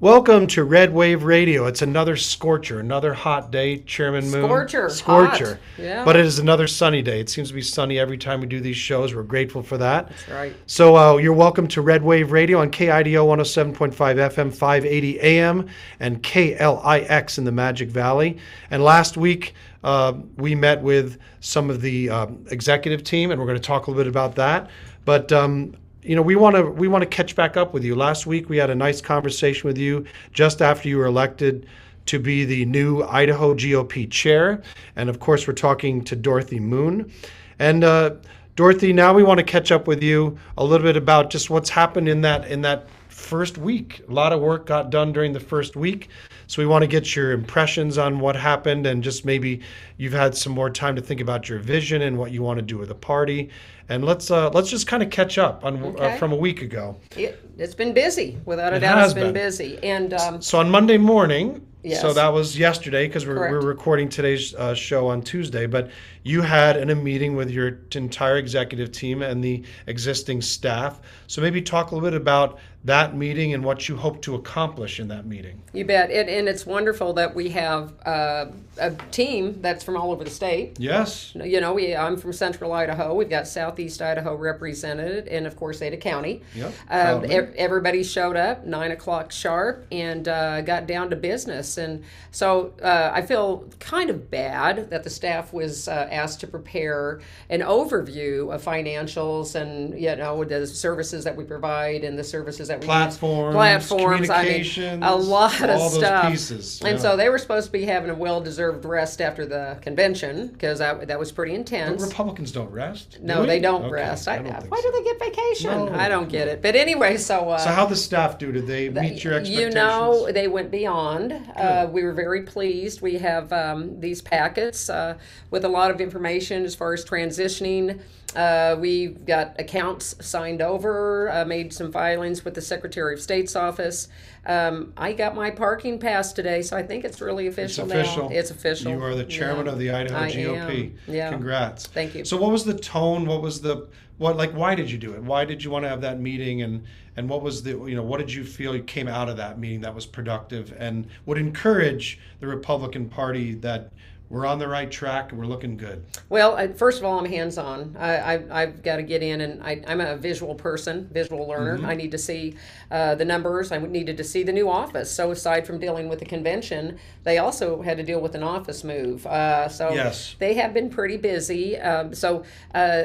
Welcome to Red Wave Radio. It's another scorcher, another hot day, Chairman Moon. Scorcher, Scorcher. hot, yeah. But it is another sunny day. It seems to be sunny every time we do these shows. We're grateful for that. That's right. So uh, you're welcome to Red Wave Radio on KIDO 107.5 FM, 580 AM, and KLIX in the Magic Valley. And last week, uh, we met with some of the um, executive team, and we're going to talk a little bit about that. But um, you know, we want to we want to catch back up with you. Last week, we had a nice conversation with you just after you were elected to be the new Idaho GOP chair, and of course, we're talking to Dorothy Moon, and. Uh, Dorothy, now we want to catch up with you a little bit about just what's happened in that in that first week. A lot of work got done during the first week. So we want to get your impressions on what happened and just maybe you've had some more time to think about your vision and what you want to do with the party. And let's uh, let's just kind of catch up on uh, from a week ago. It, it's been busy, without a It doubt. has It's been, been. busy, and um, So on Monday morning, Yes. so that was yesterday because we're, we're recording today's uh, show on Tuesday. But you had an, a meeting with your entire executive team and the existing staff. So maybe talk a little bit about that meeting and what you hope to accomplish in that meeting. you bet. It, and it's wonderful that we have uh, a team that's from all over the state. Yes. You know, we, I'm from Central Idaho. We've got Southeast Idaho represented, and of course Ada County. Yep, proudly. ev- everybody showed up nine o'clock sharp and uh, got down to business. And so uh, I feel kind of bad that the staff was uh, asked to prepare an overview of financials and you know the services that we provide and the services that. Platforms, platforms. I mean, a lot of stuff. pieces, And yeah. so they were supposed to be having a well-deserved rest after the convention because that, that was pretty But intense. Republicans don't rest. No, we? they don't Okay, rest. I, don't why so. do they get vacation? No. I don't get it. But anyway, so uh, So how the staff do? Did they meet your expectations? you know, they went beyond. Uh, we were very pleased. We have um, these packets uh, with a lot of information as far as transitioning. Uh, we got accounts signed over, uh, made some filings with the Secretary of State's office. Um, I got my parking pass today, so I think it's really official It's official, now. It's official. You are the chairman Yeah. of the Idaho I GOP. am. Yeah. Congrats. Thank you. So what was the tone? What was the what like why did you do it? Why did you want to have that meeting and and what was the you know what did you feel came out of that meeting that was productive and would encourage the Republican Party that we're on the right track and we're looking good. Well, I, first of all, I'm hands-on. I, I, I've got to get in, and I, I'm a visual person, visual learner. Mm-hmm. I need to see uh, the numbers. I needed to see the new office. So aside from dealing with the convention, they also had to deal with an office move. Uh, so Yes. they have been pretty busy. Um, so uh,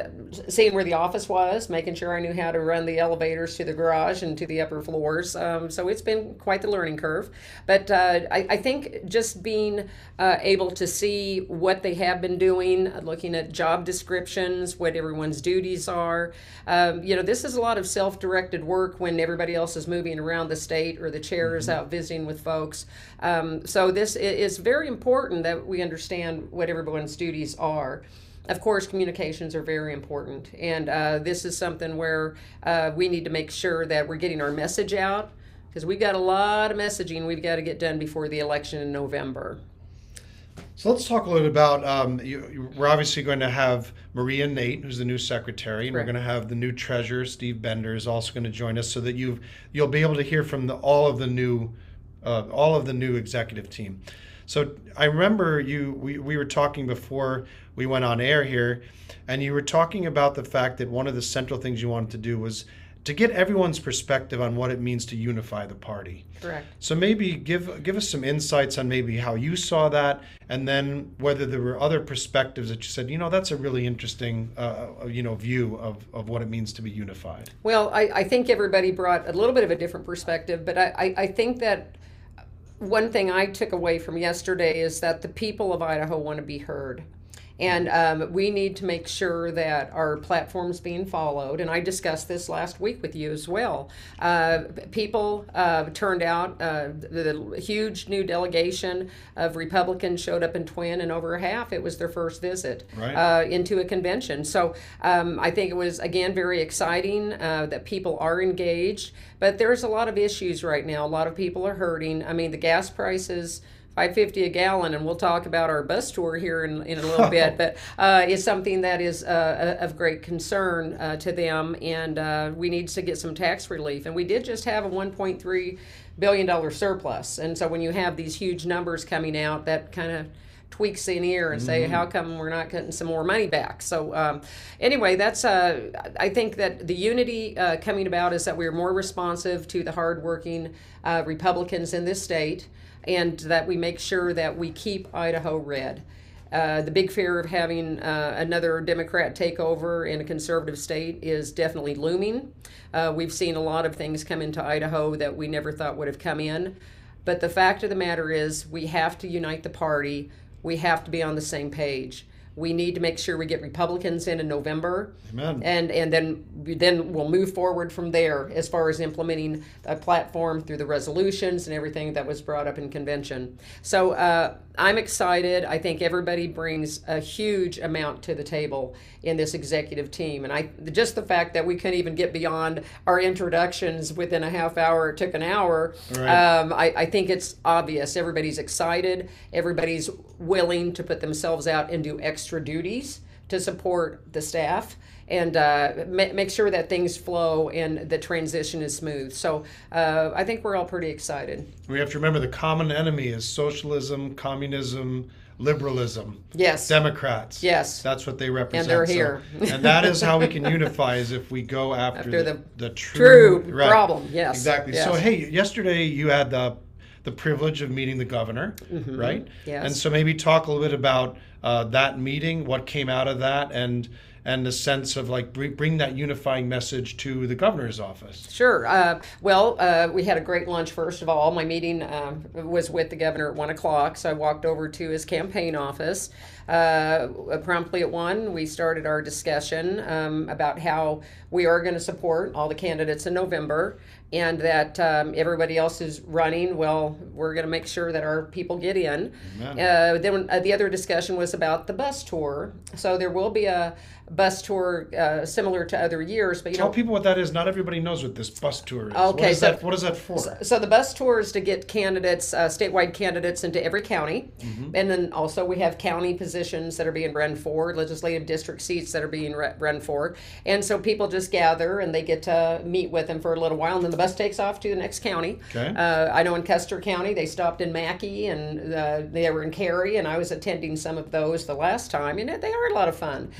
seeing where the office was, making sure I knew how to run the elevators to the garage and to the upper floors. Um, so it's been quite the learning curve. But uh, I, I think just being uh, able to see what they have been doing, looking at job descriptions, what everyone's duties are. Um, you know, this is a lot of self directed work when everybody else is moving around the state or the chair is out visiting with folks. Um, so this is very important that we understand what everyone's duties are. Of course, communications are very important, and uh, this is something where uh, we need to make sure that we're getting our message out because we've got a lot of messaging we've got to get done before the election in November. So let's talk a little bit about. Um, you, you- we're obviously going to have Maria Nate, who's the new secretary, and Correct. we're going to have the new treasurer, Steve Bender, is also going to join us, so that you you'll be able to hear from the, all of the new, uh, all of the new executive team. So I remember you. We, we were talking before we went on air here, and you were talking about the fact that one of the central things you wanted to do was to get everyone's perspective on what it means to unify the party. Correct. So maybe give give us some insights on maybe how you saw that, and then whether there were other perspectives that you said, you know, that's a really interesting, uh, uh, you know, view of, of what it means to be unified. Well, I, I think everybody brought a little bit of a different perspective, but I, I, I think that one thing I took away from yesterday is that the people of Idaho want to be heard. And um, we need to make sure that our platform's being followed. And I discussed this last week with you as well. Uh, people uh, turned out, uh, the, the huge new delegation of Republicans showed up in Twin, and over half it was their first visit Right. uh, into a convention. So um, I think it was, again, very exciting uh, that people are engaged. But there's a lot of issues right now. A lot of people are hurting. I mean, the gas prices. 550 a gallon, and we'll talk about our bus tour here in, in a little bit. But uh, it's something that is uh, of great concern uh, to them, and uh, we need to get some tax relief. And we did just have a 1.3 billion dollar surplus. And so when you have these huge numbers coming out, that kind of tweaks in ear and say, how come we're not getting some more money back? So um, anyway, that's uh, I think that the unity uh, coming about is that we're more responsive to the hardworking uh, Republicans in this state, and that we make sure that we keep Idaho red. Uh, the big fear of having uh, another Democrat takeover in a conservative state is definitely looming. Uh, we've seen a lot of things come into Idaho that we never thought would have come in. But the fact of the matter is, we have to unite the party we have to be on the same page. We need to make sure we get Republicans in in November, Amen. and and then then we'll move forward from there as far as implementing a platform through the resolutions and everything that was brought up in convention. So uh, I'm excited. I think everybody brings a huge amount to the table in this executive team, and I just the fact that we couldn't even get beyond our introductions within a half hour. It took an hour. Right. Um, I, I think it's obvious. Everybody's excited. Everybody's willing to put themselves out and do extra duties to support the staff and uh, ma- make sure that things flow and the transition is smooth. So uh, I think we're all pretty excited. We have to remember the common enemy is socialism, communism, liberalism. Yes. Democrats. Yes. That's what they represent. And they're So- here. and that is how we can unify is if we go after, After the, the the true, true right. problem, yes, Exactly. So hey, yesterday you had the the privilege of meeting the governor, right? Mm-hmm. Yes. And so maybe talk a little bit about uh, that meeting, what came out of that, and and the sense of like bring, bring that unifying message to the governor's office. Sure. Uh, well, uh, we had a great lunch, first of all. My meeting um, was with the governor at 1 o'clock, so I walked over to his campaign office. Uh, promptly at 1, we started our discussion um, about how we are going to support all the candidates in November and that um, everybody else is running. Well, we're going to make sure that our people get in. Uh, then uh, the other discussion was about the bus tour. So there will be a bus tour uh, similar to other years, but you Tell know, people what that is. Not everybody knows what this bus tour is. Okay, what is so- that? What is that for? so the bus tour is to get candidates, uh, statewide candidates, into every county, and then also we have county positions that are being run for, legislative district seats that are being re- run for, and so people just gather and they get to meet with them for a little while, and then the bus takes off to the next county. Okay. Uh, I know in Custer County they stopped in Mackay and uh, they were in Carey, and I was attending some of those the last time, and they are a lot of fun.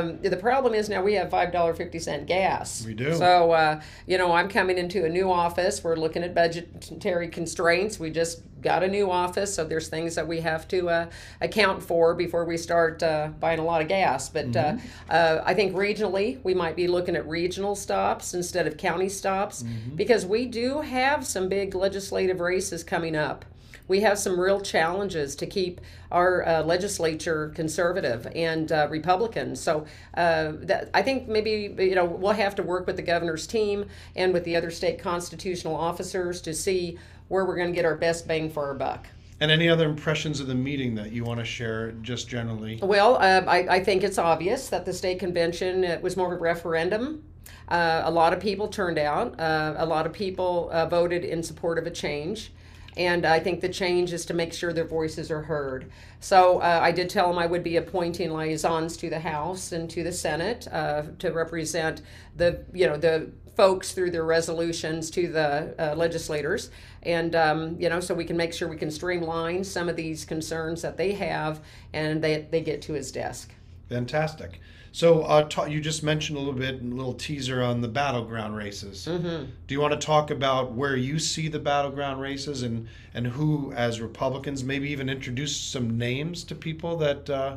Um, the problem is now we have five dollar fifty cent gas. We do. So uh, you know I'm coming into a new office. We're looking at budgetary constraints. We just got a new office, so there's things that we have to uh, account for before we start uh, buying a lot of gas. But uh, uh, I think regionally we might be looking at regional stops instead of county stops because we do have some big legislative races coming up we have some real challenges to keep our uh, legislature conservative and uh, Republican. So uh, that, I think maybe you know we'll have to work with the governor's team and with the other state constitutional officers to see where we're going to get our best bang for our buck. and any other impressions of the meeting that you want to share, just generally? Well, uh, I, I think it's obvious that the state convention it was more of a referendum. Uh, a lot of people turned out. Uh, a lot of people uh, voted in support of a change. And I think the change is to make sure their voices are heard. So uh, I did tell them I would be appointing liaisons to the House and to the Senate uh, to represent the, you know, the folks through their resolutions to the uh, legislators. And, um, you know, so we can make sure we can streamline some of these concerns that they have and they, they get to his desk. Fantastic. So uh, ta- you just mentioned a little bit, a little teaser on the battleground races. Mm-hmm. Do you want to talk about where you see the battleground races and and who, as Republicans, maybe even introduce some names to people that? Uh,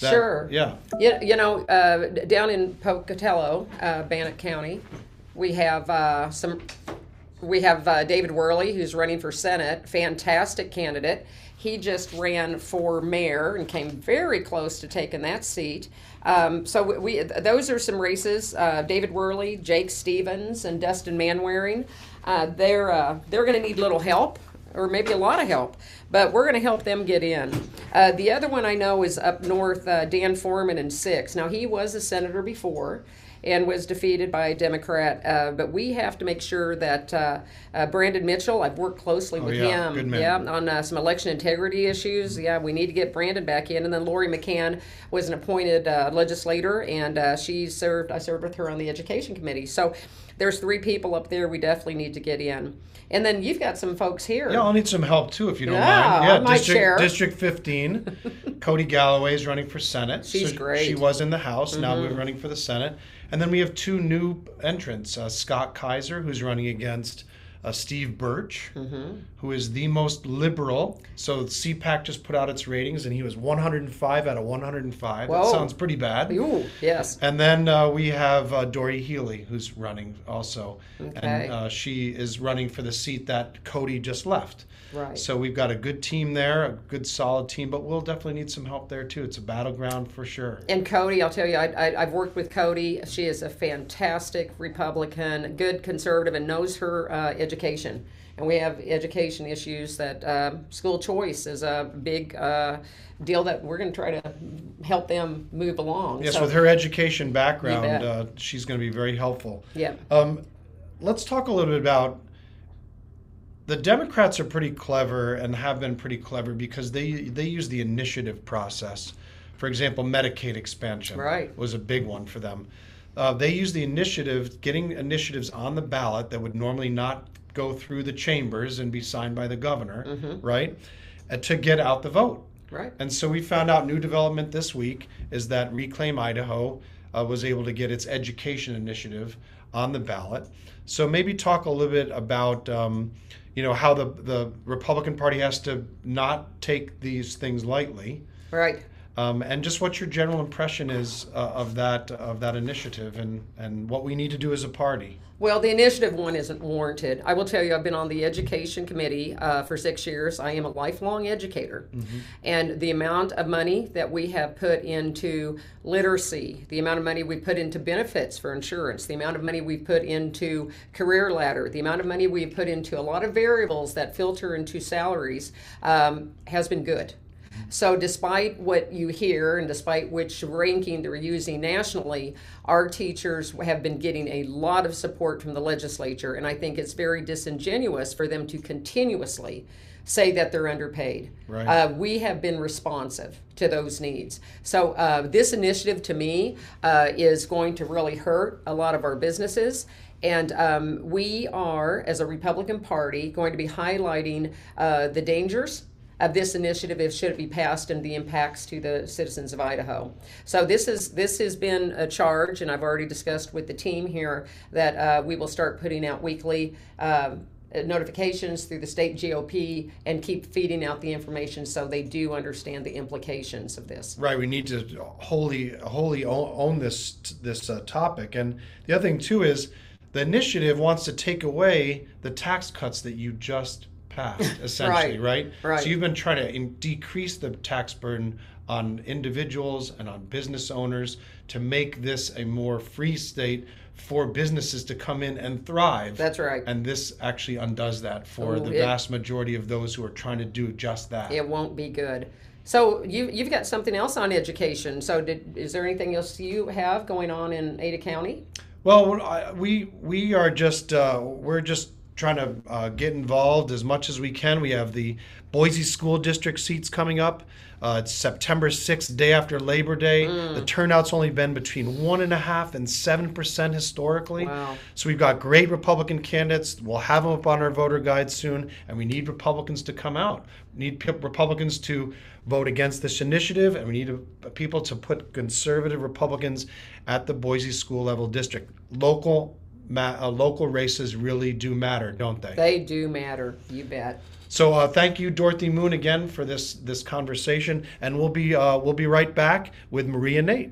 that Sure. Yeah. You, you know, uh, down in Pocatello, uh, Bannock County, we have uh, some. We have uh, David Worley, who's running for Senate, fantastic candidate. He just ran for mayor and came very close to taking that seat. Um, so we, we those are some races. Uh, David Worley, Jake Stevens, and Dustin Manwaring. Uh, they're uh, they're going to need little help or maybe a lot of help, but we're going to help them get in. Uh, the other one I know is up north, uh, Dan Foreman in six. Now, he was a senator before, and was defeated by a Democrat. Uh, but we have to make sure that uh, uh, Brandon Mitchell, I've worked closely with Oh, yeah. him, yeah, on uh, some election integrity issues. Yeah, we need to get Brandon back in. And then Lori McCann was an appointed uh, legislator, and uh, she served. I served with her on the education committee. So there's three people up there we definitely need to get in. And then you've got some folks here. Yeah, I'll need some help too if you don't Yeah, mind. I might District, share. District 15. Codi Galloway is running for Senate. She's She great. Mm-hmm. was in the House. Now we're running for the Senate. And then we have two new entrants uh, Scott Kaiser, who's running against uh, Steve Berch, Mm-hmm. who is the most liberal. So CPAC just put out its ratings, and he was 105 out of 105. Whoa. That sounds pretty bad. Ooh, yes. And then uh, we have uh, Dory Healy, who's running also. Okay. And uh, she is running for the seat that Codi just left. Right. So we've got a good team there, a good solid team, but we'll definitely need some help there too. It's a battleground for sure. And Codi, I'll tell you, I, I, I've worked with Codi. She is a fantastic Republican, good conservative, and knows her uh, education. And we have education issues that uh, school choice is a big uh, deal that we're going to try to help them move along. Yes, So, with her education background, uh, she's going to be very helpful. Yeah. Um, let's talk a little bit about the Democrats are pretty clever and have been pretty clever because they they use the initiative process. For example, Medicaid expansion Right. was a big one for them. Uh, they use the initiative, getting initiatives on the ballot that would normally not go through the chambers and be signed by the governor, right, uh, to get out the vote. Right. And so we found out new development this week is that Reclaim Idaho uh, was able to get its education initiative on the ballot. So maybe talk a little bit about, um, you know, how the the Republican Party has to not take these things lightly, Right. Um, and just what your general impression is uh, of that of that initiative and and what we need to do as a party. Well, the initiative one isn't warranted. I will tell you, I've been on the education committee uh, for six years. I am a lifelong educator. And the amount of money that we have put into literacy, the amount of money we put into benefits for insurance, the amount of money we put into career ladder, the amount of money we've put into a lot of variables that filter into salaries um, has been good. So, despite what you hear and despite which ranking they're using nationally, our teachers have been getting a lot of support from the legislature, and I think it's very disingenuous for them to continuously say that they're underpaid. Right. Uh, we have been responsive to those needs. So, uh, this initiative to me uh, is going to really hurt a lot of our businesses. And um, we are, as a Republican Party, going to be highlighting uh, the dangers of this initiative if should it be passed and the impacts to the citizens of Idaho. So this is this has been a charge, and I've already discussed with the team here that uh, we will start putting out weekly. um notifications through the state GOP and keep feeding out the information so they do understand the implications of this. Right, we need to wholly wholly own, own this this uh, topic, and the other thing too is the initiative wants to take away the tax cuts that you just passed, essentially, right? right. So you've been trying to in- decrease the tax burden on individuals and on business owners to make this a more free state for businesses to come in and thrive. That's right. And this actually undoes that for Oh, the it- vast majority of those who are trying to do just that. It won't be good. So you you've got something else on education. So did is there anything else you have going on in Ada County? Well, I- we we are just uh, we're just trying to uh, get involved as much as we can. We have the Boise School District seats coming up. Uh, it's September 6th, day after Labor Day. Mm. The turnout's only been between one and a half and seven percent historically. Wow. So we've got great Republican candidates. We'll have them up on our voter guide soon, and we need Republicans to come out. We need Republicans to vote against this initiative, and we need uh, people to put conservative Republicans at the Boise school level district. Local ma- uh, local races really do matter, don't they? They do matter. You bet. So uh, thank you, Dorothy Moon, again for this this conversation, and we'll be uh, we'll be right back with Maria Nate.